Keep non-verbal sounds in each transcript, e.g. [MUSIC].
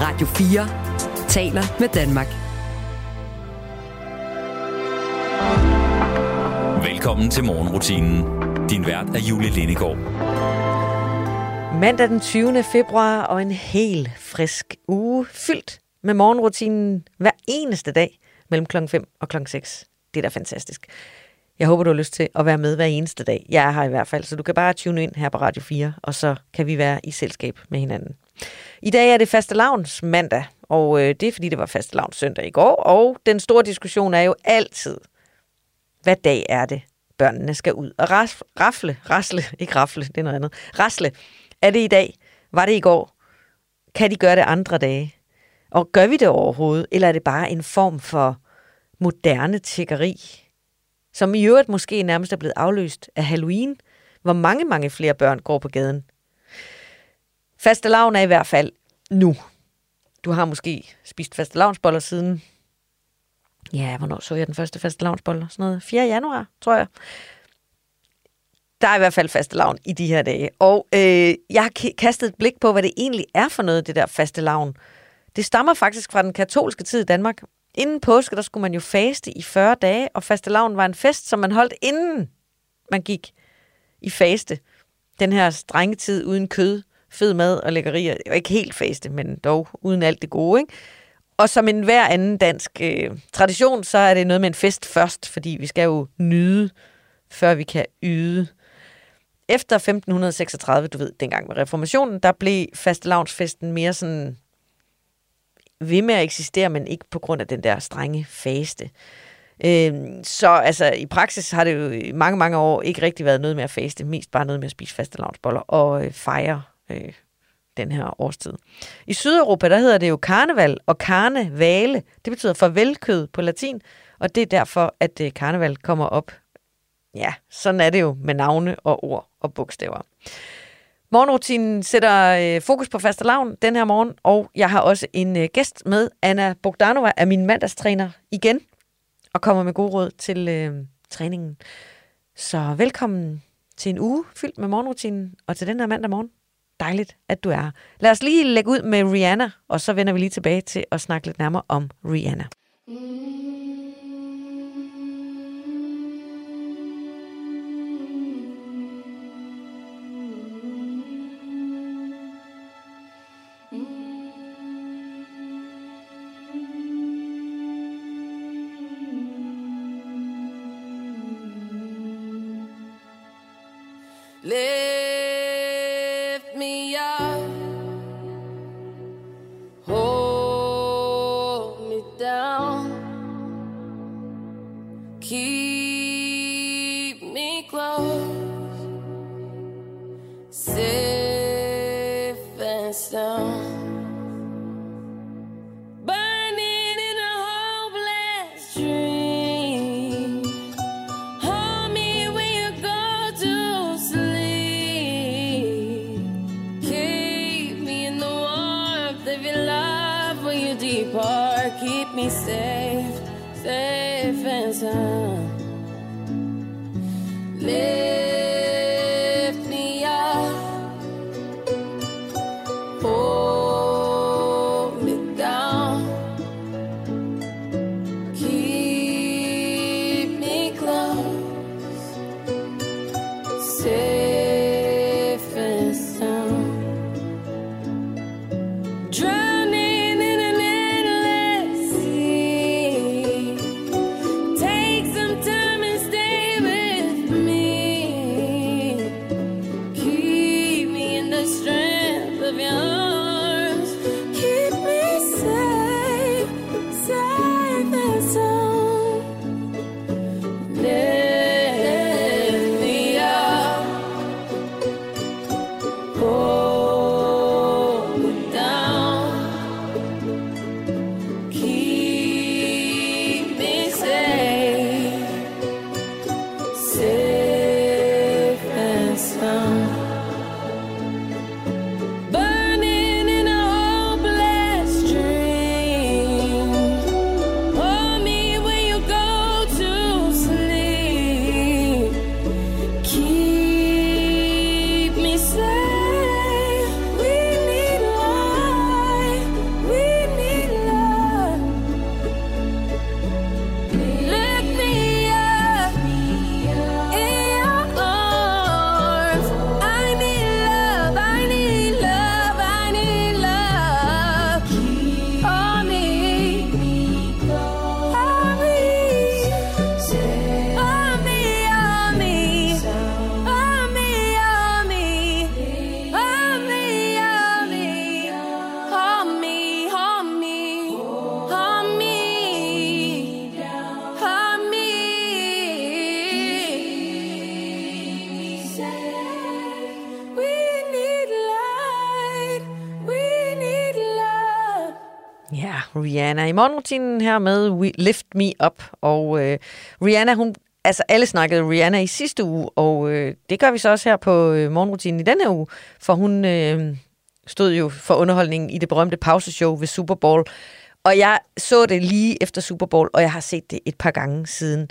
Radio 4 taler med Danmark. Velkommen til morgenrutinen. Din vært er Julie Lindegård. Mandag den 20. februar og en helt frisk uge fyldt med morgenrutinen hver eneste dag mellem klokken 5 og klokken 6. Det er da fantastisk. Jeg håber, du har lyst til at være med hver eneste dag. Jeg er her i hvert fald, så du kan bare tune ind her på Radio 4, og så kan vi være i selskab med hinanden. I dag er det faste lavns mandag, og øh, det er fordi, det var faste lavns søndag i går, og den store diskussion er jo altid, hvad dag er det, børnene skal ud og raf, rafle, rasle, [LAUGHS] ikke rafle, det er noget andet, rasle. Er det i dag? Var det i går? Kan de gøre det andre dage? Og gør vi det overhovedet, eller er det bare en form for moderne tiggeri, som i øvrigt måske nærmest er blevet afløst af Halloween, hvor mange, mange flere børn går på gaden. Faste lavn er i hvert fald nu. Du har måske spist faste lavnsboller siden, ja, hvornår så jeg den første faste lavnsboller? Sådan noget 4. januar, tror jeg. Der er i hvert fald faste lavn i de her dage. Og øh, jeg har kastet et blik på, hvad det egentlig er for noget, det der faste lavn. Det stammer faktisk fra den katolske tid i Danmark, Inden påske, der skulle man jo faste i 40 dage, og fastelavn var en fest, som man holdt inden man gik i faste. Den her strenge tid uden kød, fed mad og lækkerier. Det ikke helt faste, men dog uden alt det gode, ikke? Og som en hver anden dansk øh, tradition, så er det noget med en fest først, fordi vi skal jo nyde, før vi kan yde. Efter 1536, du ved, dengang med reformationen, der blev fastelavnsfesten mere sådan ved med at eksistere, men ikke på grund af den der strenge faste. Øh, så altså, i praksis har det jo i mange, mange år ikke rigtig været noget med at faste, mest bare noget med at spise fastelavnsboller og øh, fejre øh, den her årstid. I Sydeuropa, der hedder det jo karneval og karnevale. Det betyder farvelkød på latin, og det er derfor, at øh, karneval kommer op. Ja, sådan er det jo med navne og ord og bogstaver. Morgenrutinen sætter øh, fokus på faste lavn den her morgen, og jeg har også en øh, gæst med. Anna Bogdanova er min mandagstræner igen, og kommer med gode råd til øh, træningen. Så velkommen til en uge fyldt med morgenrutinen, og til den her mandag morgen. Dejligt, at du er her. Lad os lige lægge ud med Rihanna, og så vender vi lige tilbage til at snakke lidt nærmere om Rihanna. Mm. Rihanna. I morgenrutinen her med We Lift Me Up. Og øh, Rihanna, hun, altså alle snakkede Rihanna i sidste uge, og øh, det gør vi så også her på øh, morgenrutinen i denne uge, for hun øh, stod jo for underholdningen i det berømte pauseshow ved Super Bowl. Og jeg så det lige efter Super Bowl, og jeg har set det et par gange siden.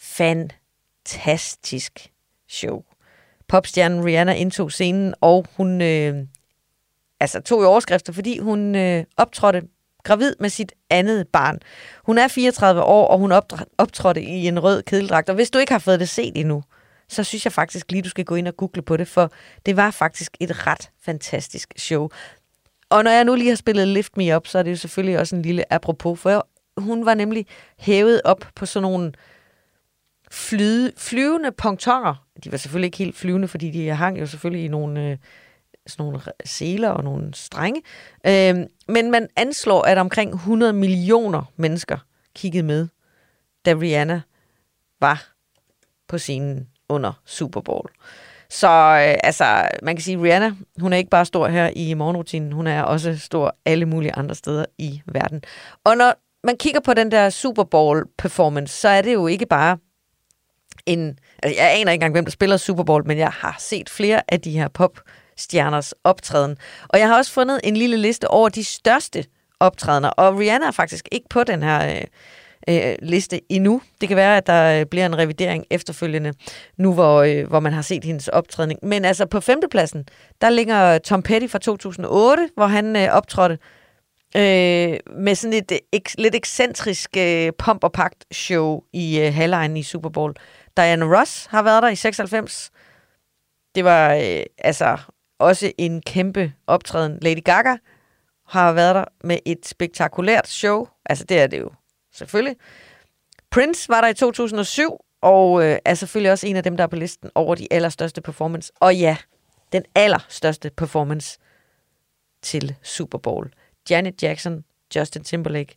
Fantastisk show. Popstjernen Rihanna indtog scenen, og hun øh, altså tog i overskrifter, fordi hun øh, optrådte gravid med sit andet barn. Hun er 34 år, og hun optrådte i en rød kedeldragt. Og hvis du ikke har fået det set endnu, så synes jeg faktisk lige, du skal gå ind og google på det, for det var faktisk et ret fantastisk show. Og når jeg nu lige har spillet Lift Me Up, så er det jo selvfølgelig også en lille apropos, for hun var nemlig hævet op på sådan nogle flyde, flyvende pontoner. De var selvfølgelig ikke helt flyvende, fordi de hang jo selvfølgelig i nogle, øh, sådan nogle seler og nogle strenge. Øh, men man anslår, at omkring 100 millioner mennesker kiggede med, da Rihanna var på scenen under Super Bowl. Så øh, altså, man kan sige, at Rihanna, hun er ikke bare stor her i morgenrutinen, hun er også stor alle mulige andre steder i verden. Og når man kigger på den der Super Bowl performance, så er det jo ikke bare en... Altså, jeg aner ikke engang, hvem der spiller Super Bowl, men jeg har set flere af de her pop stjerners optræden. Og jeg har også fundet en lille liste over de største optrædener, og Rihanna er faktisk ikke på den her... Øh, øh, liste endnu. Det kan være, at der øh, bliver en revidering efterfølgende, nu hvor, øh, hvor man har set hendes optrædning. Men altså på femtepladsen, der ligger Tom Petty fra 2008, hvor han øh, optrådte øh, med sådan et ek, lidt ekscentrisk øh, pomp og pagt show i øh, halvlejen i Super Bowl. Diana Ross har været der i 96. Det var øh, altså også en kæmpe optræden. Lady Gaga har været der med et spektakulært show. Altså det er det jo selvfølgelig. Prince var der i 2007, og øh, er selvfølgelig også en af dem, der er på listen over de allerstørste performance. Og ja, den allerstørste performance til Super Bowl. Janet Jackson, Justin Timberlake.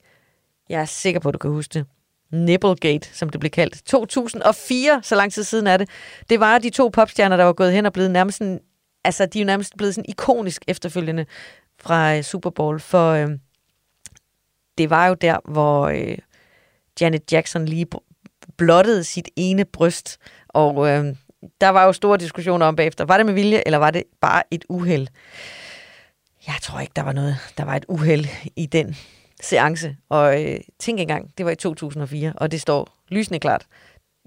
Jeg er sikker på, at du kan huske det. Nipplegate, som det blev kaldt. 2004, så lang tid siden er det. Det var de to popstjerner, der var gået hen og blevet nærmest en altså de er jo nærmest blevet sådan ikonisk efterfølgende fra øh, Super Bowl, for øh, det var jo der, hvor øh, Janet Jackson lige blottede sit ene bryst, og øh, der var jo store diskussioner om bagefter. Var det med vilje, eller var det bare et uheld? Jeg tror ikke, der var noget. Der var et uheld i den seance. Og øh, tænk engang, det var i 2004, og det står lysende klart.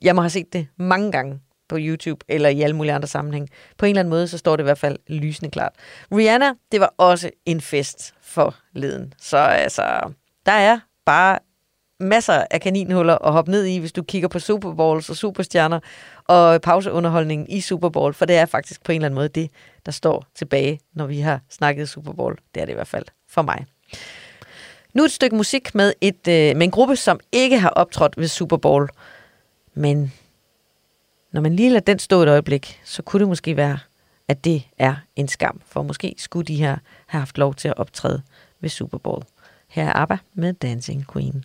Jeg må have set det mange gange på YouTube eller i alle mulige andre sammenhæng. På en eller anden måde, så står det i hvert fald lysende klart. Rihanna, det var også en fest for leden. Så altså, der er bare masser af kaninhuller at hoppe ned i, hvis du kigger på Super Bowls og superstjerner og pauseunderholdningen i Super Bowl, for det er faktisk på en eller anden måde det, der står tilbage, når vi har snakket Super Bowl. Det er det i hvert fald for mig. Nu et stykke musik med, et, øh, med en gruppe, som ikke har optrådt ved Super Bowl. Men når man lige lader den stå et øjeblik, så kunne det måske være, at det er en skam. For måske skulle de her have haft lov til at optræde ved Super Bowl. Her er ABBA med Dancing Queen.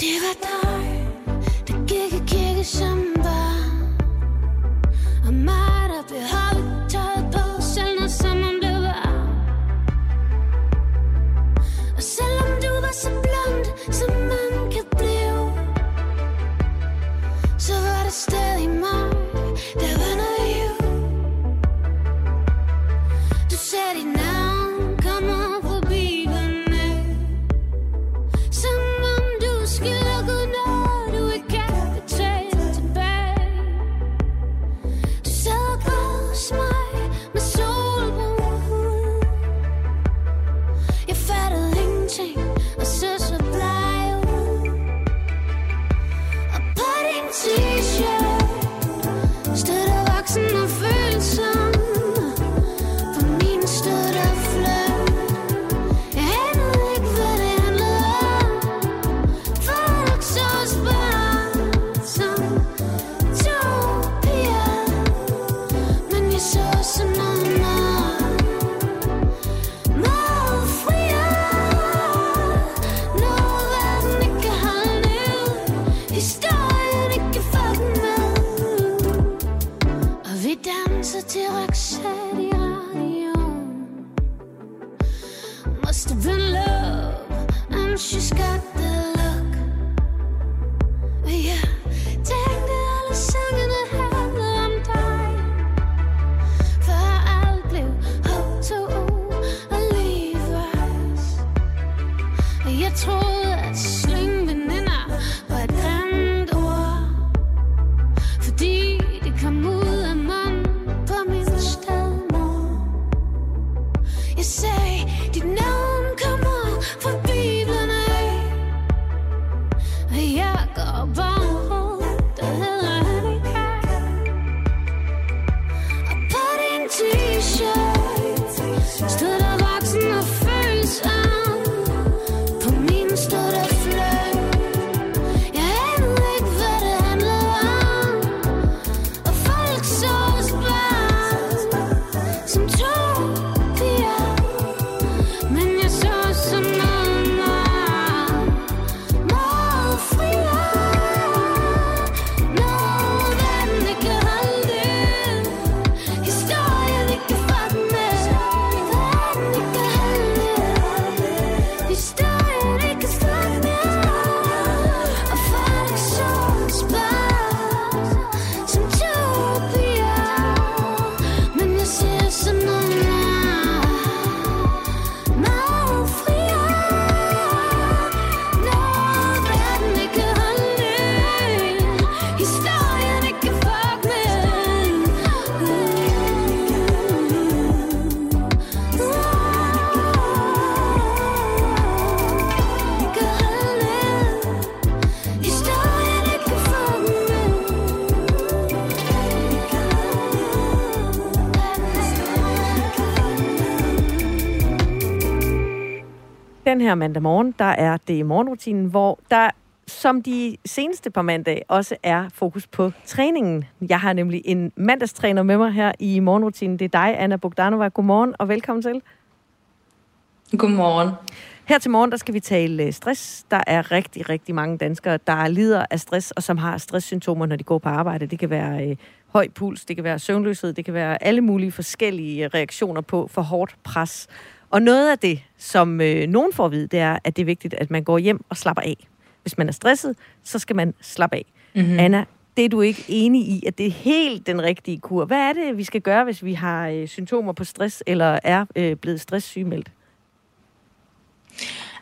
Det var dig, der gik i kirke som Og Den her mandag morgen, der er det morgenrutinen, hvor der som de seneste par mandage også er fokus på træningen. Jeg har nemlig en mandagstræner med mig her i morgenrutinen. Det er dig, Anna Bogdanova. Godmorgen og velkommen til. Godmorgen. Her til morgen, der skal vi tale øh, stress. Der er rigtig, rigtig mange danskere, der lider af stress, og som har stresssymptomer, når de går på arbejde. Det kan være øh, høj puls, det kan være søvnløshed, det kan være alle mulige forskellige reaktioner på for hårdt pres. Og noget af det, som øh, nogen får at vide, det er, at det er vigtigt, at man går hjem og slapper af. Hvis man er stresset, så skal man slappe af. Mm-hmm. Anna, det er du ikke enig i, at det er helt den rigtige kur. Hvad er det, vi skal gøre, hvis vi har øh, symptomer på stress, eller er øh, blevet stresssygemeldt?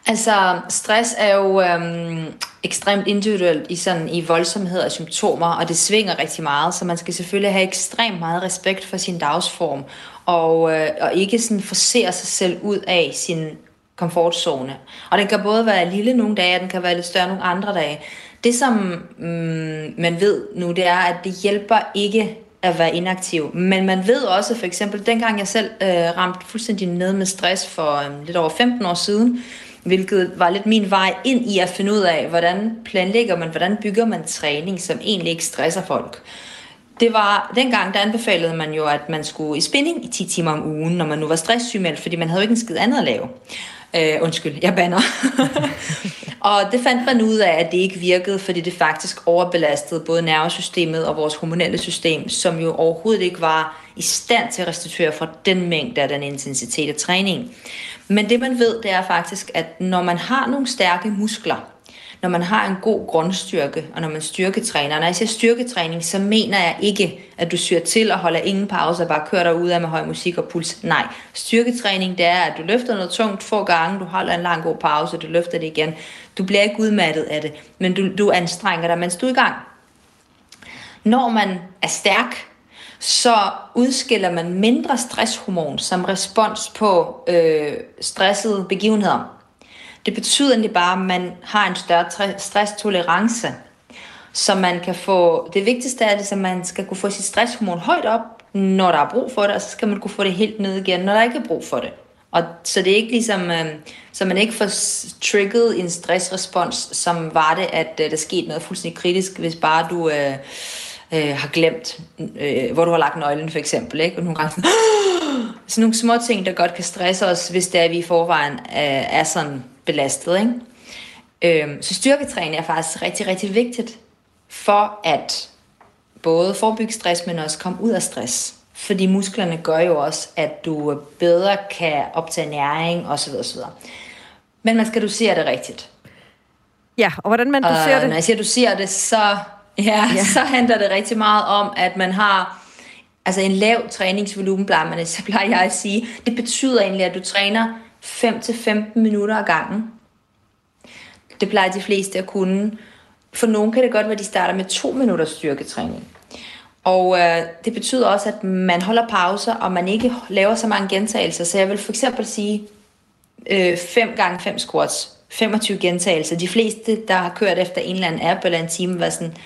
Altså, stress er jo øhm, ekstremt individuelt i, sådan, i voldsomhed og symptomer, og det svinger rigtig meget, så man skal selvfølgelig have ekstremt meget respekt for sin dagsform, og, øh, og ikke sådan forser sig selv ud af sin komfortzone. Og den kan både være lille nogle dage, og den kan være lidt større nogle andre dage. Det, som mm, man ved nu, det er, at det hjælper ikke at være inaktiv. Men man ved også, for eksempel, dengang jeg selv øh, ramte fuldstændig ned med stress for øh, lidt over 15 år siden, hvilket var lidt min vej ind i at finde ud af, hvordan planlægger man, hvordan bygger man træning, som egentlig ikke stresser folk. Det var, dengang der anbefalede man jo, at man skulle i spinning i 10 timer om ugen, når man nu var stresssygemeldt, fordi man havde jo ikke en skid andet at lave. Øh, undskyld, jeg banner. [LAUGHS] og det fandt man ud af, at det ikke virkede, fordi det faktisk overbelastede både nervesystemet og vores hormonelle system, som jo overhovedet ikke var i stand til at restituere fra den mængde af den intensitet af træning. Men det man ved, det er faktisk, at når man har nogle stærke muskler, når man har en god grundstyrke, og når man styrketræner. Når jeg siger styrketræning, så mener jeg ikke, at du syr til og holder ingen pause og bare kører dig ud af med høj musik og puls. Nej, styrketræning det er, at du løfter noget tungt få gange, du holder en lang god pause, du løfter det igen. Du bliver ikke udmattet af det, men du, du anstrenger dig, mens du er i gang. Når man er stærk, så udskiller man mindre stresshormon som respons på øh, stressede begivenheder. Det betyder egentlig bare, at man har en større stresstolerance, så man kan få, det vigtigste er, at man skal kunne få sit stresshormon højt op, når der er brug for det, og så skal man kunne få det helt ned igen, når der ikke er brug for det. Og så det er ikke ligesom, øh, så man ikke får trigget en stressrespons, som var det, at øh, der skete noget fuldstændig kritisk, hvis bare du øh, øh, har glemt, øh, hvor du har lagt nøglen for eksempel, ikke? og nogle gange sådan, [GASPS] [GASPS] sådan nogle små ting, der godt kan stresse os, hvis det er, at vi i forvejen øh, er sådan belastet. Ikke? Øhm, så styrketræning er faktisk rigtig, rigtig vigtigt for at både forebygge stress, men også komme ud af stress. Fordi musklerne gør jo også, at du bedre kan optage næring osv. osv. Men man skal dosere det rigtigt. Ja, og hvordan man doserer og det? Når jeg siger dosere det, så, ja, ja. [LAUGHS] så handler det rigtig meget om, at man har altså en lav træningsvolumen, plejer, man, så plejer jeg at sige. Det betyder egentlig, at du træner 5-15 minutter ad gangen. Det plejer de fleste at kunne. For nogen kan det godt være, at de starter med 2 minutters styrketræning. Og øh, det betyder også, at man holder pauser, og man ikke laver så mange gentagelser. Så jeg vil for eksempel sige øh, 5 gange 5 squats, 25 gentagelser. De fleste, der har kørt efter en eller anden app eller en time, var sådan,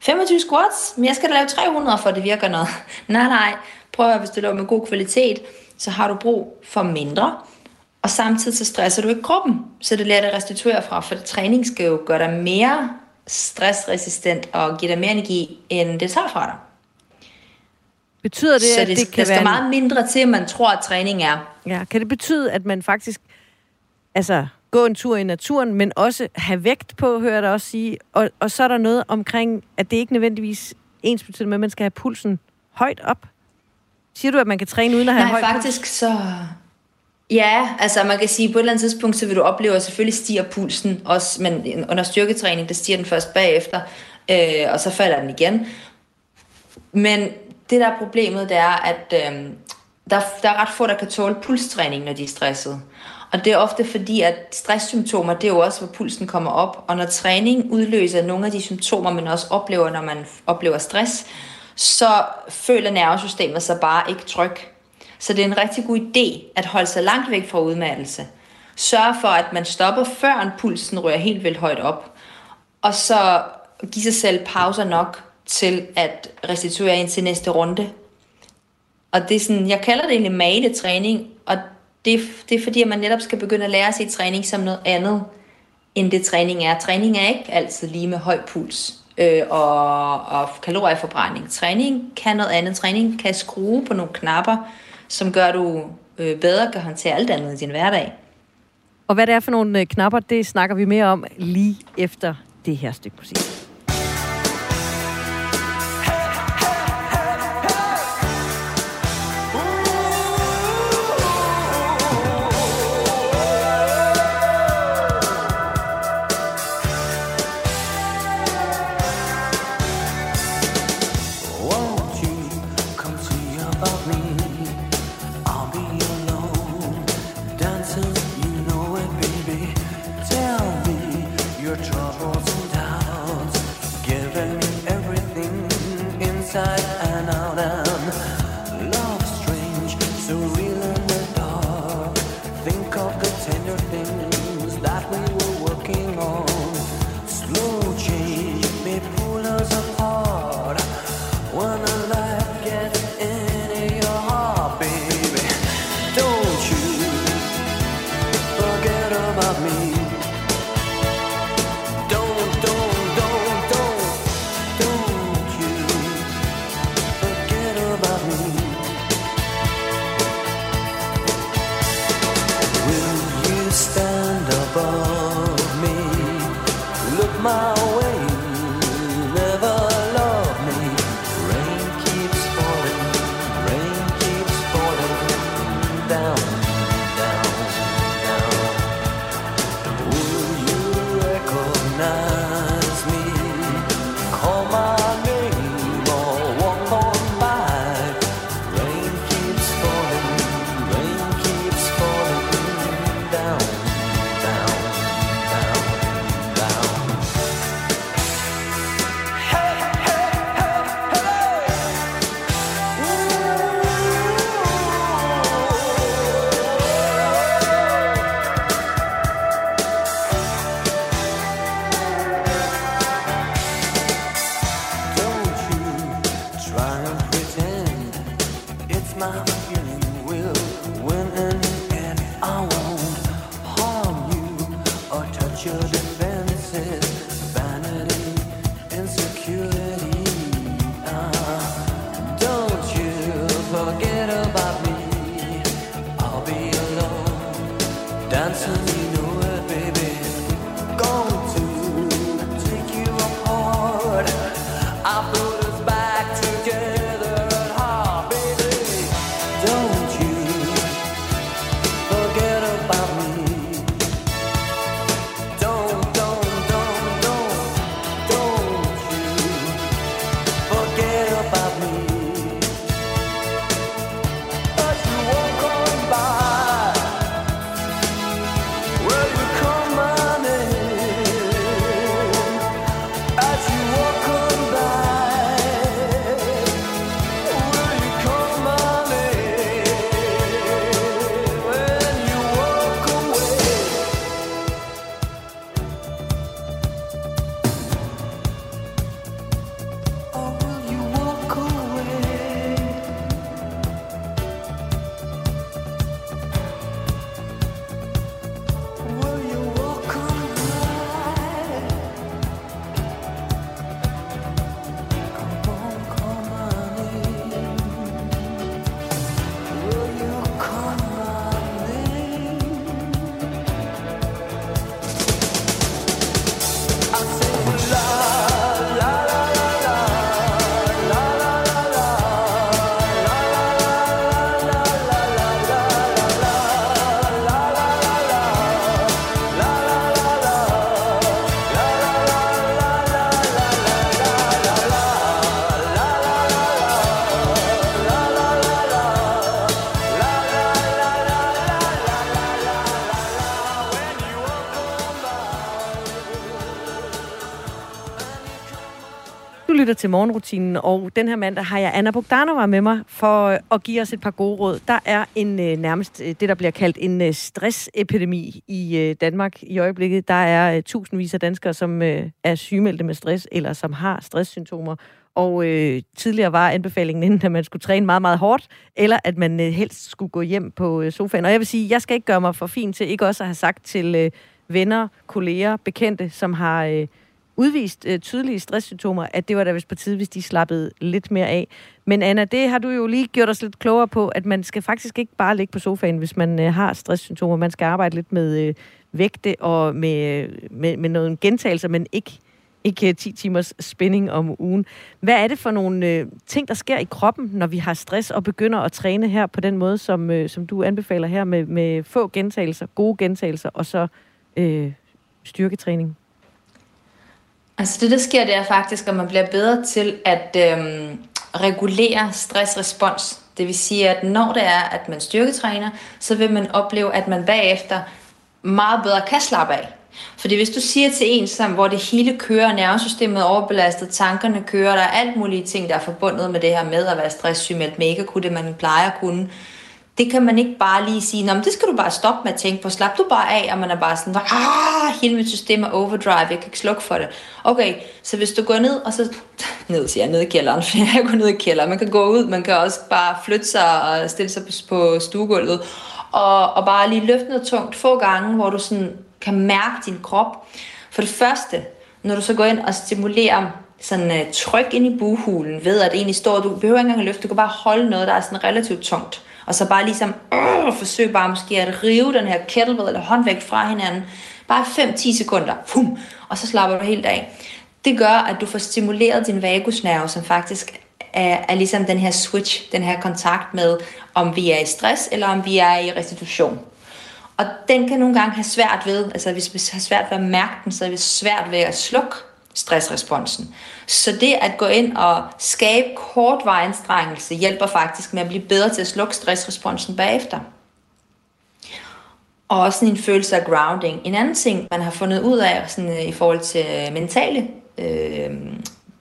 25 squats? Men jeg skal da lave 300, for det virker noget. [LAUGHS] nej, nej. Prøv at høre, hvis du laver med god kvalitet, så har du brug for mindre. Og samtidig så stresser du ikke kroppen, så det lader dig restituere fra, for træning skal jo gøre dig mere stressresistent og give dig mere energi, end det tager fra dig. Betyder det, så at det, det der kan skal være... meget mindre til, man tror, at træning er. Ja, kan det betyde, at man faktisk altså, gå en tur i naturen, men også have vægt på, hører dig også sige. Og, og så er der noget omkring, at det ikke nødvendigvis ens betyder med, at man skal have pulsen højt op. Siger du, at man kan træne uden at have Nej, høj faktisk puls? så... Ja, altså man kan sige, at på et eller andet tidspunkt, så vil du opleve, at selvfølgelig stiger pulsen også, men under styrketræning, der stiger den først bagefter, øh, og så falder den igen. Men det der er problemet, det er, at øh, der, der er ret få, der kan tåle pulstræning, når de er stresset. Og det er ofte fordi, at stresssymptomer, det er jo også, hvor pulsen kommer op. Og når træning udløser nogle af de symptomer, man også oplever, når man oplever stress, så føler nervesystemet sig bare ikke tryg. Så det er en rigtig god idé at holde sig langt væk fra udmattelse. Sørg for, at man stopper, før pulsen rører helt vildt højt op. Og så give sig selv pauser nok til at restituere ind til næste runde. Og det er sådan, jeg kalder det egentlig maletræning, og det, det er fordi, at man netop skal begynde at lære sig træning som noget andet, end det træning er. Træning er ikke altid lige med høj puls øh, og, og kalorieforbrænding. Træning kan noget andet. Træning kan skrue på nogle knapper, som gør, at du øh, bedre kan håndtere alt andet i din hverdag. Og hvad det er for nogle øh, knapper, det snakker vi mere om lige efter det her stykke musik. Til morgenrutinen, og den her mandag har jeg Anna Bogdanova med mig for øh, at give os et par gode råd. Der er en øh, nærmest øh, det, der bliver kaldt en stressepidemi i Danmark i øjeblikket. Der er tusindvis af danskere, som er sygemeldte med stress, eller som har stresssymptomer. Og øh, tidligere var anbefalingen inden, at man skulle træne meget, meget hårdt, eller at man øh, helst skulle gå hjem på øh, sofaen. Og jeg vil sige, jeg skal ikke gøre mig for fin til ikke også at have sagt til øh, venner, kolleger, bekendte, som har... Øh, udvist øh, tydelige stresssymptomer, at det var da vist på tide, hvis de slappede lidt mere af. Men Anna, det har du jo lige gjort os lidt klogere på, at man skal faktisk ikke bare ligge på sofaen, hvis man øh, har stresssymptomer. Man skal arbejde lidt med øh, vægte og med, øh, med, med nogle gentagelser, men ikke, ikke øh, 10 timers spænding om ugen. Hvad er det for nogle øh, ting, der sker i kroppen, når vi har stress og begynder at træne her på den måde, som, øh, som du anbefaler her med, med få gentagelser, gode gentagelser og så øh, styrketræning? Altså det, der sker, det er faktisk, at man bliver bedre til at øhm, regulere stressrespons. Det vil sige, at når det er, at man styrketræner, så vil man opleve, at man bagefter meget bedre kan slappe af. Fordi hvis du siger til en, som, hvor det hele kører, nervesystemet er overbelastet, tankerne kører, der er alt mulige ting, der er forbundet med det her med at være stresssygemeldt, med ikke kunne det, man plejer at kunne, det kan man ikke bare lige sige, Nå, men det skal du bare stoppe med at tænke på. Slap du bare af, og man er bare sådan, ah, hele mit system er overdrive, jeg kan ikke slukke for det. Okay, så hvis du går ned, og så [LAUGHS] ned, siger jeg, ned i kælderen, for [LAUGHS] jeg går ned i kælderen. Man kan gå ud, man kan også bare flytte sig og stille sig på, på stuegulvet, og, og bare lige løfte noget tungt få gange, hvor du sådan kan mærke din krop. For det første, når du så går ind og stimulerer sådan uh, tryk ind i buhulen, ved at det egentlig står, du behøver ikke engang at løfte, du kan bare holde noget, der er sådan relativt tungt. Og så bare ligesom øh, forsøge bare måske at rive den her kettlebell eller håndvægt fra hinanden. Bare 5-10 sekunder. Fum, og så slapper du helt af. Det gør, at du får stimuleret din vagusnerve, som faktisk er, er ligesom den her switch, den her kontakt med, om vi er i stress, eller om vi er i restitution. Og den kan nogle gange have svært ved, altså hvis vi har svært ved at mærke den, så er det svært ved at slukke stressresponsen. Så det at gå ind og skabe kortvarig anstrengelse hjælper faktisk med at blive bedre til at slukke stressresponsen bagefter. Og også en følelse af grounding. En anden ting, man har fundet ud af sådan, øh, i forhold til øh, mentale øh,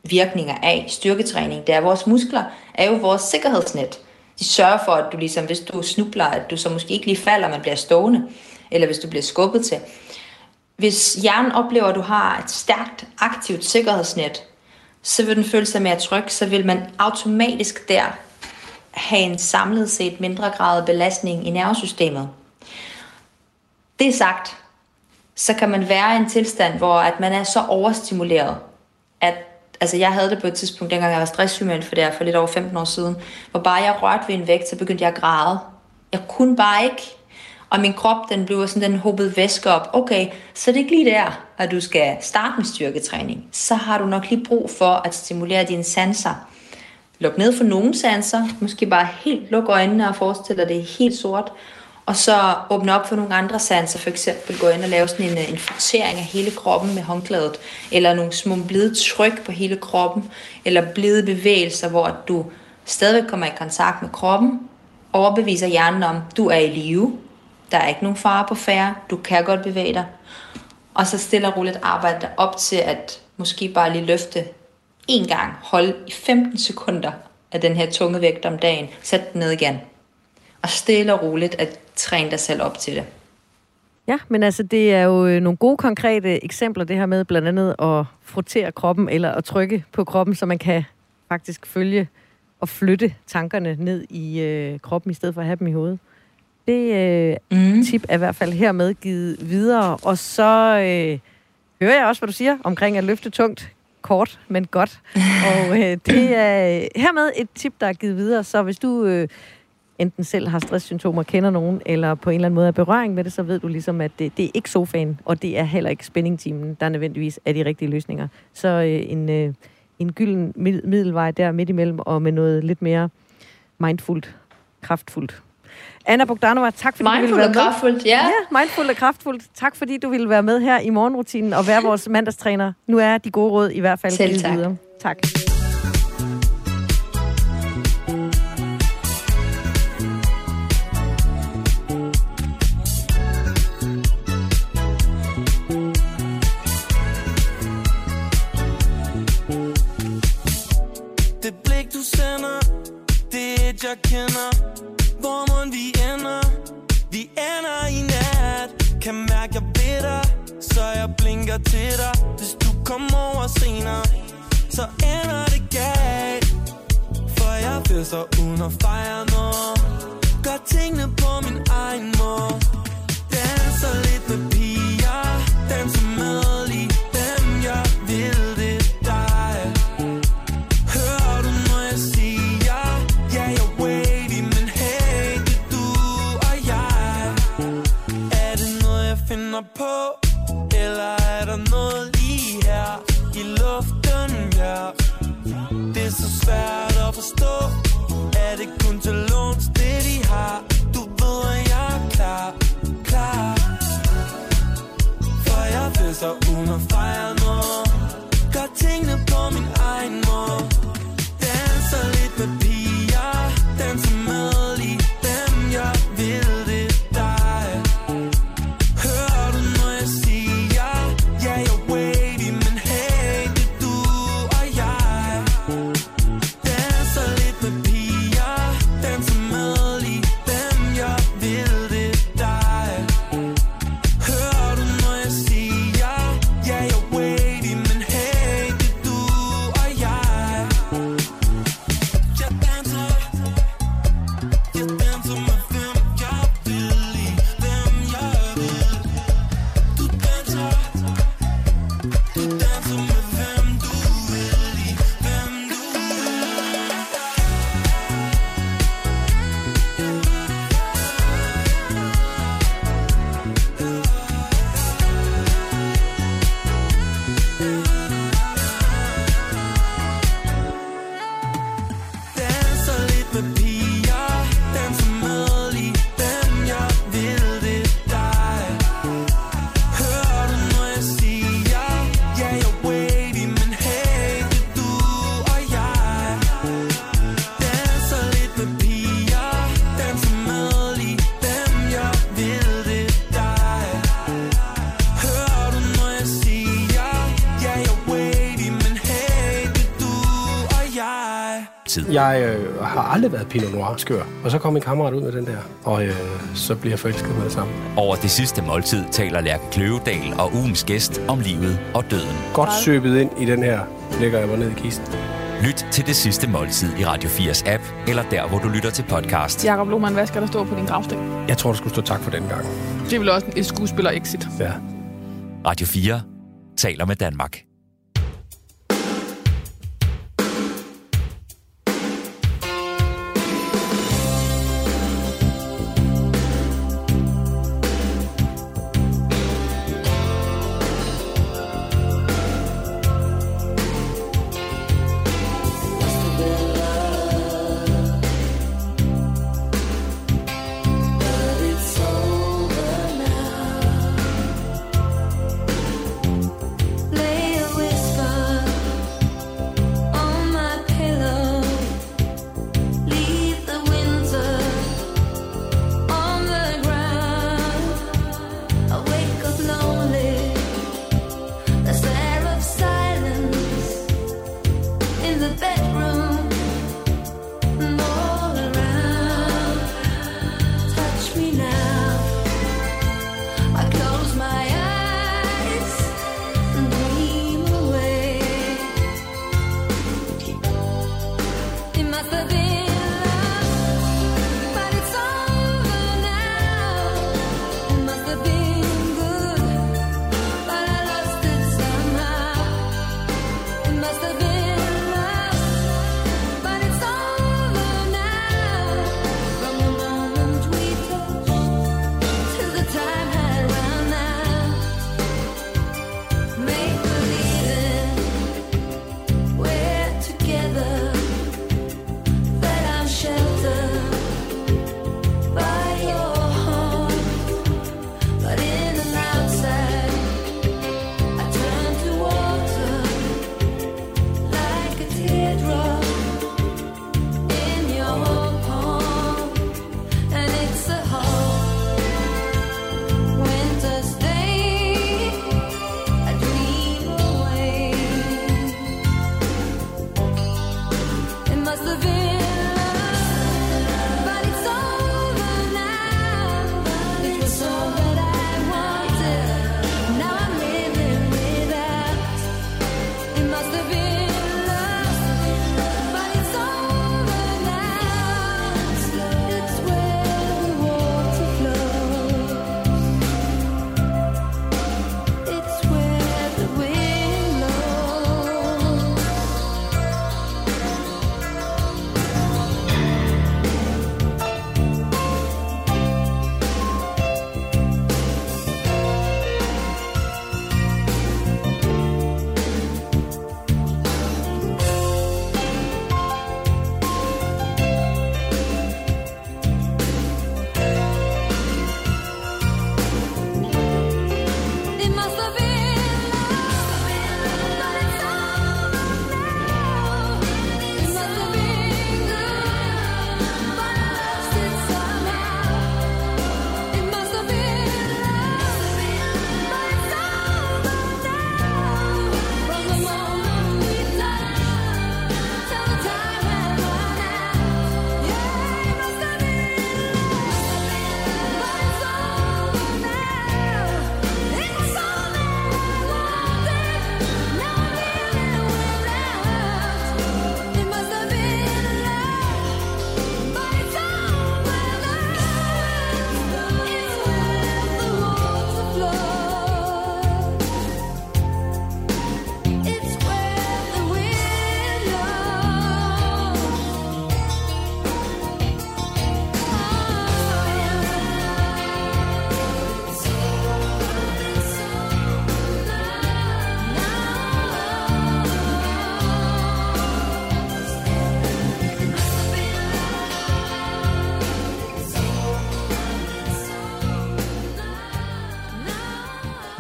virkninger af styrketræning, det er, at vores muskler er jo vores sikkerhedsnet. De sørger for, at du ligesom, hvis du snubler, at du så måske ikke lige falder, men bliver stående, eller hvis du bliver skubbet til. Hvis hjernen oplever, at du har et stærkt, aktivt sikkerhedsnet, så vil den føle sig mere tryg, så vil man automatisk der have en samlet set mindre grad af belastning i nervesystemet. Det sagt, så kan man være i en tilstand, hvor at man er så overstimuleret, at altså jeg havde det på et tidspunkt, dengang jeg var stresssygemeldt, for det for lidt over 15 år siden, hvor bare jeg rørte ved en vægt, så begyndte jeg at græde. Jeg kunne bare ikke. Og min krop, den bliver sådan, den hobet væske op. Okay, så det er ikke lige der, at du skal starte med styrketræning. Så har du nok lige brug for at stimulere dine sanser. Luk ned for nogle sanser. Måske bare helt luk øjnene og forestil dig, det er helt sort. Og så åbne op for nogle andre sanser, for eksempel gå ind og lave sådan en, øh, en fortering af hele kroppen med håndklædet, eller nogle små blide tryk på hele kroppen, eller blide bevægelser, hvor du stadigvæk kommer i kontakt med kroppen, overbeviser hjernen om, du er i live, der er ikke nogen fare på færre, du kan godt bevæge dig, og så stille og roligt arbejde dig op til at måske bare lige løfte en gang, Hold i 15 sekunder af den her tunge vægt om dagen, sæt den ned igen, og stille og roligt at træne dig selv op til det. Ja, men altså, det er jo øh, nogle gode konkrete eksempler, det her med blandt andet at frotere kroppen, eller at trykke på kroppen, så man kan faktisk følge og flytte tankerne ned i øh, kroppen, i stedet for at have dem i hovedet. Det øh, mm. tip er i hvert fald hermed givet videre. Og så øh, hører jeg også, hvad du siger omkring at løfte tungt. Kort, men godt. [LAUGHS] Og øh, det er hermed et tip, der er givet videre. Så hvis du øh, enten selv har stresssymptomer, kender nogen, eller på en eller anden måde er berøring med det, så ved du ligesom, at det, det er ikke sofaen, og det er heller ikke spændingtimen, der nødvendigvis er de rigtige løsninger. Så øh, en, øh, en gylden mid- middelvej der midt imellem, og med noget lidt mere mindfuldt, kraftfuldt. Anna Bogdanova, tak fordi mindful du ville være med. Mindful og kraftfuldt, ja. ja. mindful og kraftfuldt. Tak fordi du ville være med her i morgenrutinen og være vores mandagstræner. Nu er de gode råd i hvert fald. givet. Videre. Tak. Det blik du sender, det er et jeg kender kan mærke, jeg ved dig Så jeg blinker til dig. Hvis du kommer over senere Så ender det galt. For jeg fester uden at fejre noget Gør tingene på min egen måde. Danser lidt med piger Danser med so sad of a tid. Jeg øh, har aldrig været Pinot Noir skør, og så kom min kammerat ud med den der, og øh, så bliver jeg forelsket med det samme. Over det sidste måltid taler Lærke Kløvedal og ugens gæst om livet og døden. Godt søbet ind i den her, lægger jeg mig ned i kisten. Lyt til det sidste måltid i Radio 4's app, eller der, hvor du lytter til podcast. Jakob Lohmann, hvad skal der stå på din gravsten? Jeg tror, du skulle stå tak for den gang. Det er vel også en skuespiller-exit. Ja. Radio 4 taler med Danmark. must have been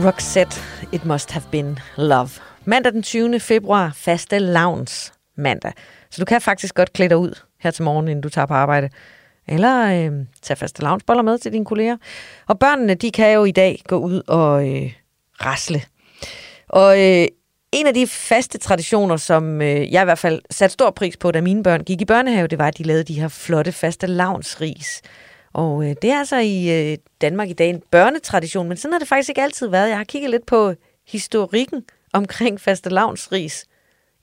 Roxette, It Must Have Been Love. Mandag den 20. februar, faste lavns mandag. Så du kan faktisk godt klæde dig ud her til morgen, inden du tager på arbejde. Eller øh, tage faste lavnsboller med til dine kolleger. Og børnene, de kan jo i dag gå ud og øh, rasle. Og øh, en af de faste traditioner, som øh, jeg i hvert fald satte stor pris på, da mine børn gik i børnehave, det var, at de lavede de her flotte faste lavnsris. Og øh, det er altså i øh, Danmark i dag en børnetradition, men sådan har det faktisk ikke altid været. Jeg har kigget lidt på historikken omkring faste lavnsris.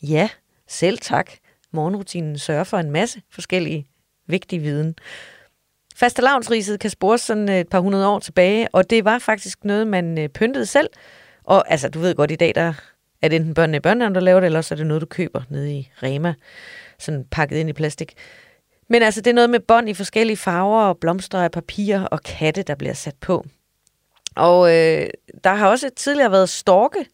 Ja, selv tak. Morgenrutinen sørger for en masse forskellige vigtige viden. Fastelavnsriset kan spores sådan øh, et par hundrede år tilbage, og det var faktisk noget, man øh, pyntede selv. Og altså, du ved godt, i dag der er det enten børnene i børnehaven, der laver det, eller også er det noget, du køber nede i Rema, sådan pakket ind i plastik. Men altså, det er noget med bånd i forskellige farver, og blomster af papir og katte, der bliver sat på. Og øh, der har også tidligere været storke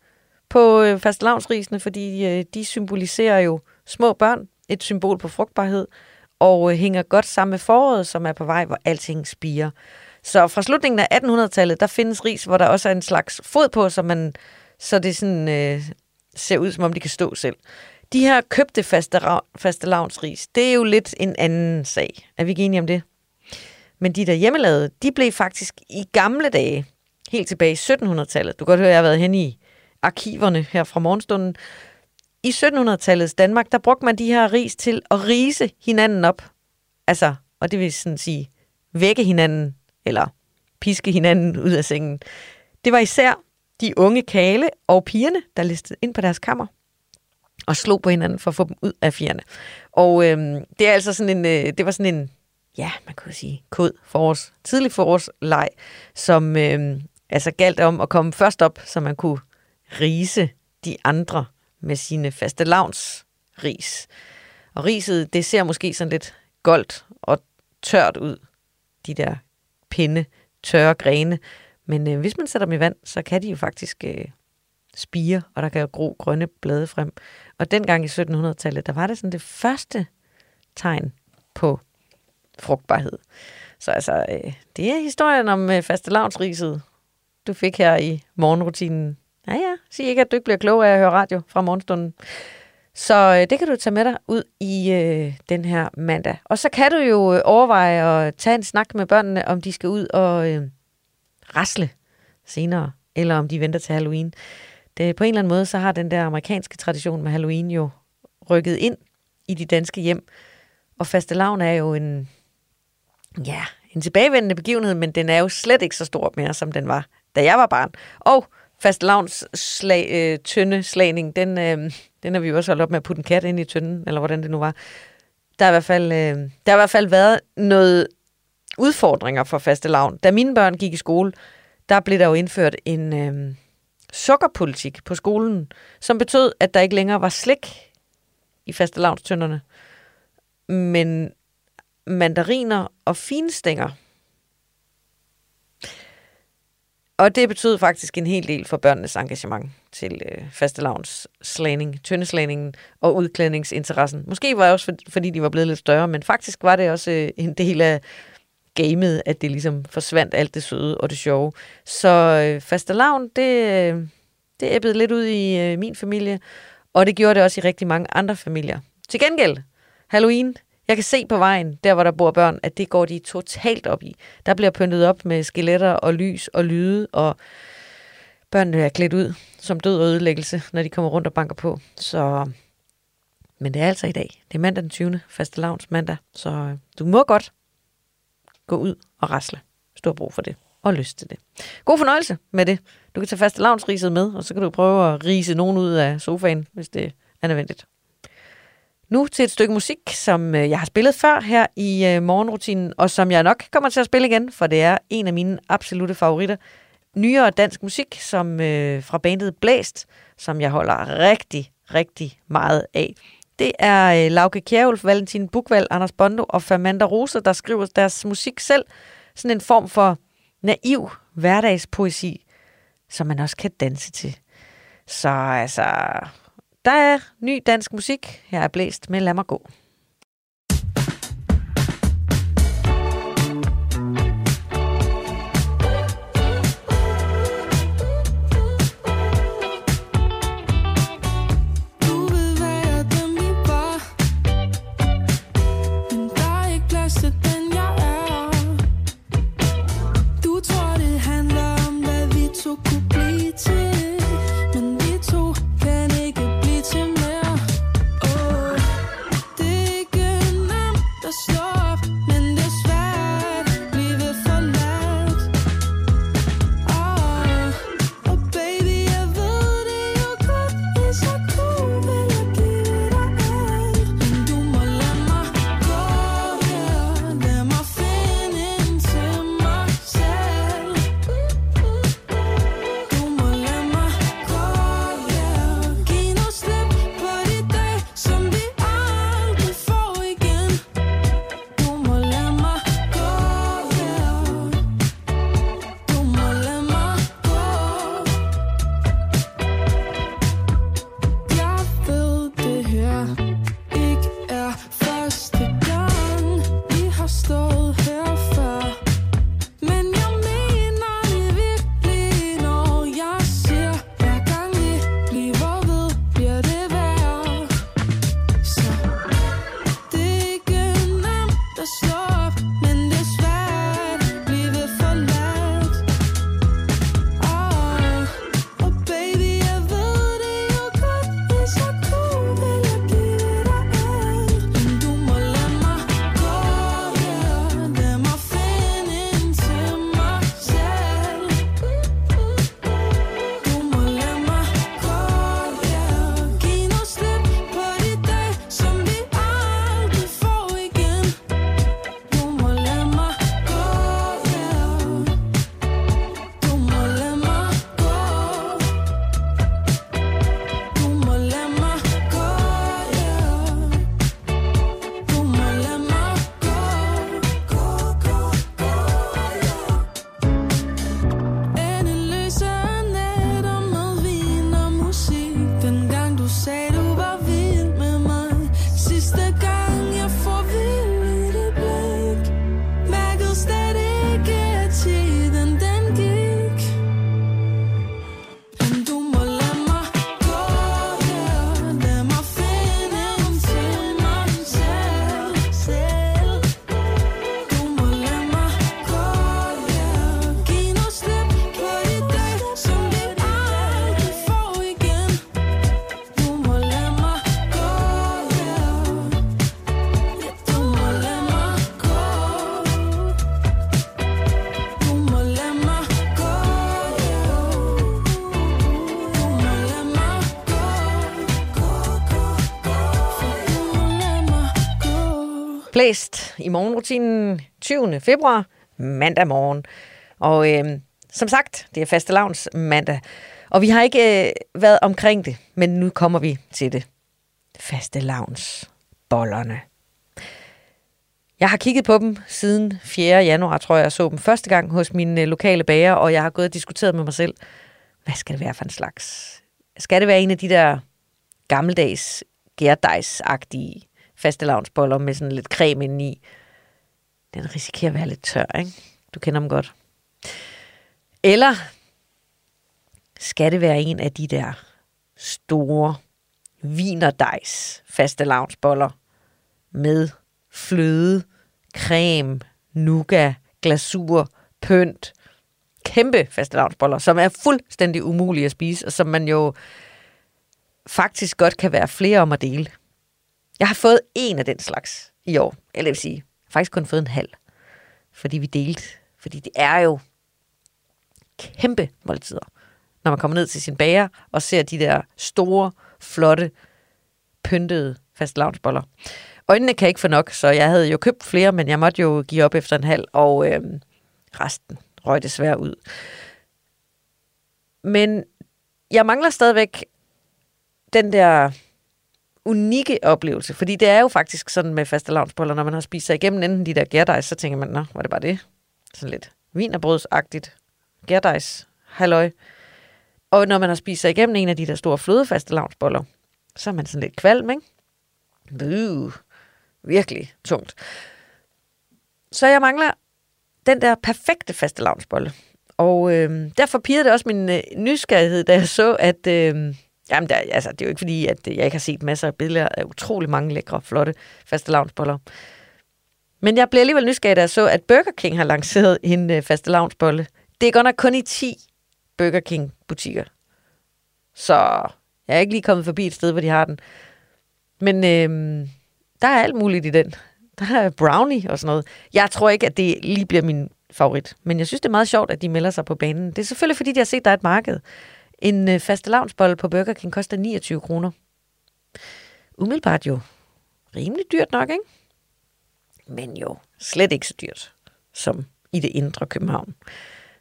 på øh, fastelavnsrisene, fordi øh, de symboliserer jo små børn, et symbol på frugtbarhed, og øh, hænger godt sammen med foråret, som er på vej, hvor alting spiger. Så fra slutningen af 1800-tallet, der findes ris, hvor der også er en slags fod på, så, man, så det sådan, øh, ser ud, som om de kan stå selv. De her købte faste, fastelavnsris, det er jo lidt en anden sag. Er vi ikke enige om det? Men de der hjemmelavede, de blev faktisk i gamle dage, helt tilbage i 1700-tallet. Du kan godt høre, at jeg har været hen i arkiverne her fra morgenstunden. I 1700-tallets Danmark, der brugte man de her ris til at rise hinanden op. Altså, og det vil sådan sige, vække hinanden, eller piske hinanden ud af sengen. Det var især de unge kale og pigerne, der listede ind på deres kammer og slog på hinanden for at få dem ud af fjerne. Og øhm, det er altså sådan en, øh, det var sådan en, ja, man kunne sige, kod forårs, tidlig forårsleg, som øh, altså galt om at komme først op, så man kunne rise de andre med sine faste ris. Og riset, det ser måske sådan lidt goldt og tørt ud, de der pinde, tørre grene. Men øh, hvis man sætter dem i vand, så kan de jo faktisk øh, spire, og der kan jo gro grønne blade frem. Og dengang i 1700-tallet, der var det sådan det første tegn på frugtbarhed. Så altså, øh, det er historien om øh, fastelavnsriset, du fik her i morgenrutinen. Ja, ja, sig ikke, at du ikke bliver klogere af at høre radio fra morgenstunden. Så øh, det kan du tage med dig ud i øh, den her mandag. Og så kan du jo øh, overveje at tage en snak med børnene, om de skal ud og øh, rasle senere, eller om de venter til Halloween. Det, øh, på en eller anden måde, så har den der amerikanske tradition med Halloween jo rykket ind i de danske hjem. Og fastelavn er jo en, ja, en tilbagevendende begivenhed, men den er jo slet ikke så stor mere, som den var, da jeg var barn. Og fastelavns slag, øh, tynde slagning, den, øh, Den har vi jo også holdt op med at putte en kat ind i tynden, eller hvordan det nu var. Der har i hvert fald, øh, der har i hvert fald været noget udfordringer for faste lavn. Da mine børn gik i skole, der blev der jo indført en øh, sukkerpolitik på skolen, som betød, at der ikke længere var slik i faste lavnstønderne, men mandariner og finstænger. Og det betød faktisk en hel del for børnenes engagement til øh, fastelavns slagning, tyndeslagningen og udklædningsinteressen. Måske var det også, fordi de var blevet lidt større, men faktisk var det også øh, en del af gamet, at det ligesom forsvandt alt det søde og det sjove. Så øh, fastelavn, det, øh, det æbbede lidt ud i øh, min familie, og det gjorde det også i rigtig mange andre familier. Til gengæld, Halloween, jeg kan se på vejen, der hvor der bor børn, at det går de totalt op i. Der bliver pyntet op med skeletter og lys og lyde, og børnene er klædt ud som død og ødelæggelse, når de kommer rundt og banker på. Så, men det er altså i dag. Det er mandag den 20. faste lavns mandag, så øh, du må godt gå ud og rasle, hvis du har brug for det og lyst til det. God fornøjelse med det. Du kan tage faste lavnsriset med, og så kan du prøve at rise nogen ud af sofaen, hvis det er nødvendigt. Nu til et stykke musik, som øh, jeg har spillet før her i øh, morgenrutinen, og som jeg nok kommer til at spille igen, for det er en af mine absolute favoritter. Nyere dansk musik, som øh, fra bandet Blæst, som jeg holder rigtig, rigtig meget af. Det er øh, Lauke Kjærulf, Valentin Bukvald, Anders Bondo og Fernanda Rose, der skriver deres musik selv. Sådan en form for naiv hverdagspoesi, som man også kan danse til. Så altså, der er ny dansk musik. Her er blæst med Lad mig gå. I morgenrutinen 20. februar, mandag morgen. Og øh, som sagt, det er faste lavns mandag. Og vi har ikke øh, været omkring det, men nu kommer vi til det. Faste lavns bollerne. Jeg har kigget på dem siden 4. januar, tror jeg, jeg så dem første gang hos min øh, lokale bager, og jeg har gået og diskuteret med mig selv, hvad skal det være for en slags? Skal det være en af de der gammeldags gærdejsagtige fastelavnsboller med sådan lidt creme indeni? Den risikerer at være lidt tør, ikke? Du kender dem godt. Eller skal det være en af de der store vinerdejs fastelavnsboller med fløde, creme, nougat, glasur, pynt, kæmpe fastelavnsboller, som er fuldstændig umulige at spise, og som man jo faktisk godt kan være flere om at dele. Jeg har fået en af den slags i år, eller jeg vil sige, faktisk kun fået en halv, fordi vi delte, fordi det er jo kæmpe måltider, når man kommer ned til sin bager og ser de der store, flotte, pyntede fastelavnsboller. Øjnene kan ikke få nok, så jeg havde jo købt flere, men jeg måtte jo give op efter en halv, og øh, resten røg desværre ud. Men jeg mangler stadigvæk den der unikke oplevelse, fordi det er jo faktisk sådan med faste lavnsboller, når man har spist sig igennem enten de der gærdejs, så tænker man, nå, var det bare det? Sådan lidt vinerbrødsagtigt gærdejs, halløj. Og når man har spist sig igennem en af de der store flødefaste lavnsboller, så er man sådan lidt kvalm, ikke? Uh, virkelig tungt. Så jeg mangler den der perfekte faste lavnsbolle. Og øh, derfor pirrede det også min øh, nysgerrighed, da jeg så, at... Øh, jamen, der, altså, det er jo ikke fordi, at jeg ikke har set masser af billeder af utrolig mange lækre, flotte faste lavnsboller. Men jeg blev alligevel nysgerrig, da jeg så, at Burger King har lanceret en øh, faste lavnsbolle. Det er godt nok kun i 10 Burger King butikker. Så jeg er ikke lige kommet forbi et sted, hvor de har den. Men øh, der er alt muligt i den. Der er brownie og sådan noget. Jeg tror ikke, at det lige bliver min favorit. Men jeg synes, det er meget sjovt, at de melder sig på banen. Det er selvfølgelig, fordi de har set, at der er et marked. En øh, faste lavnsbolle på Burger King koster 29 kroner. Umiddelbart jo rimelig dyrt nok, ikke? Men jo slet ikke så dyrt som i det indre København.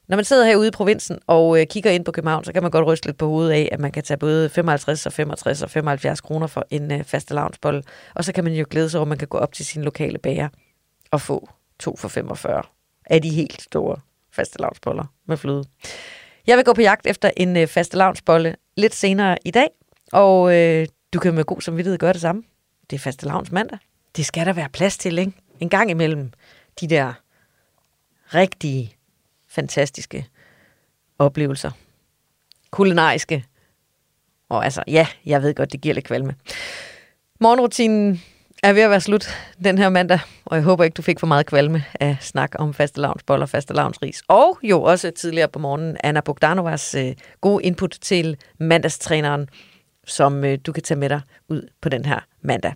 Når man sidder herude i provinsen og øh, kigger ind på København, så kan man godt ryste lidt på hovedet af, at man kan tage både 55 og 65 og 75 kroner for en øh, faste lavnsbolle. Og så kan man jo glæde sig over, at man kan gå op til sin lokale bager og få to for 45 af de helt store faste lavnsboller med fløde. Jeg vil gå på jagt efter en øh, faste lavnsbolle lidt senere i dag, og øh, du kan med god samvittighed gøre det samme. Det er faste lavns mandag. Det skal der være plads til, ikke? En gang imellem de der rigtige, fantastiske oplevelser. Kulinariske. Og altså, ja, jeg ved godt, det giver lidt kvalme. Morgenrutinen er ved at være slut den her mandag, og jeg håber ikke, du fik for meget kvalme af snak om faste fastelavnsboller og fastelavnsris. Og jo også tidligere på morgenen, Anna Bogdanovas øh, gode input til mandagstræneren, som øh, du kan tage med dig ud på den her mandag.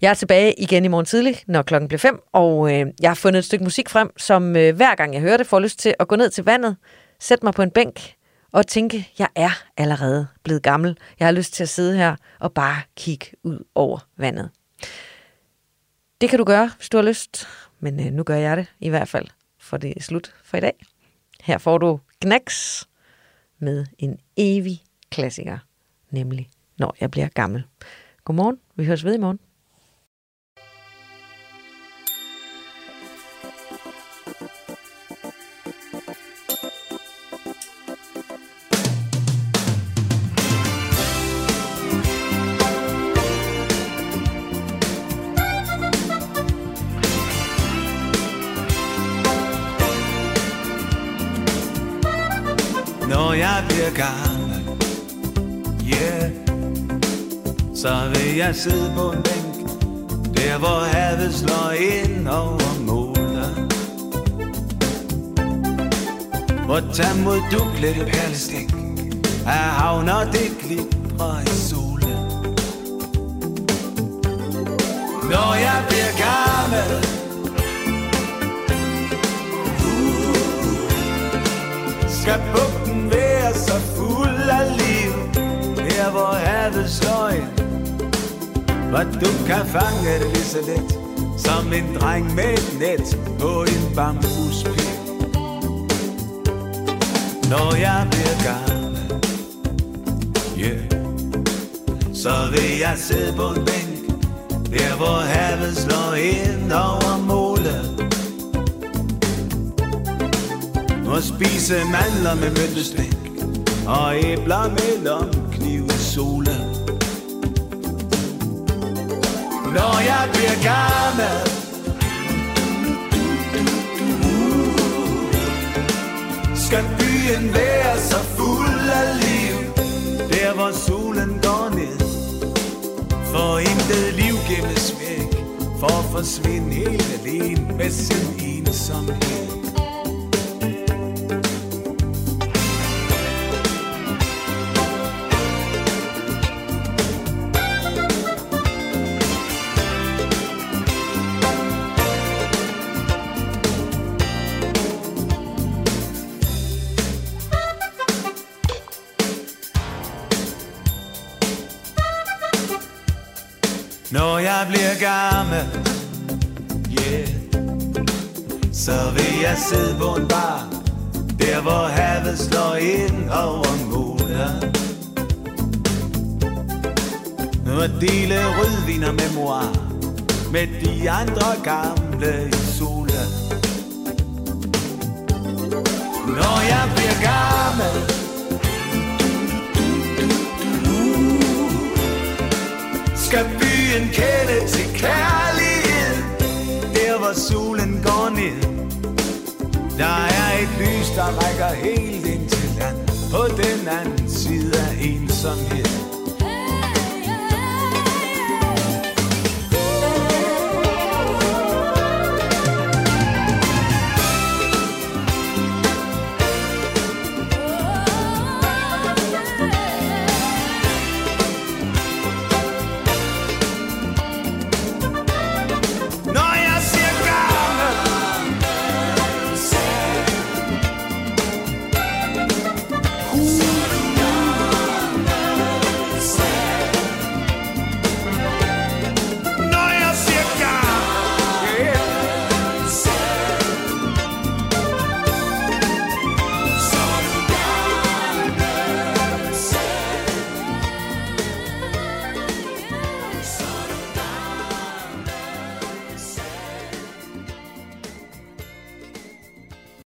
Jeg er tilbage igen i morgen tidlig, når klokken bliver fem, og øh, jeg har fundet et stykke musik frem, som øh, hver gang jeg hører det, får lyst til at gå ned til vandet, sætte mig på en bænk og tænke, jeg er allerede blevet gammel. Jeg har lyst til at sidde her og bare kigge ud over vandet. Det kan du gøre, hvis du har lyst, men øh, nu gør jeg det i hvert fald, for det er slut for i dag. Her får du Knacks med en evig klassiker, nemlig Når jeg bliver gammel. Godmorgen, vi høres ved i morgen. Bliver gammel Yeah. Så vil jeg sidde på en bænk Der hvor havet slår ind over målet Og tag mod duklette perlestik. Af havn og det glibrer i solen. Når jeg bliver gammel. Uh. Skal er så fuld af liv. Her hvor havet slår ind Hvor du kan fange det lige så let Som en dreng med et net på en bambuspil. Når jeg bliver gammel yeah. Så vil jeg sidde på en bænk Der hvor havet slår ind over målet. Og spise mandler med møntestik og æbler mellem lomkniv i solen Når jeg bliver gammel. Uh. Skal byen være så fuld af liv Der hvor solen går ned? For intet liv gemmes væk For at forsvinde helt alene med sin ensomhed Når jeg bliver gammel Yeah Så vil jeg sidde på en bar Der hvor havet slår ind over målet Og dele rødvin og memoir Med de andre gamle i solen. Når jeg bliver gammel uh, skal vi en kende til kærlighed. Der hvor solen går ned. Der er et lys, der rækker helt ind til land. På den anden side af ensomhed.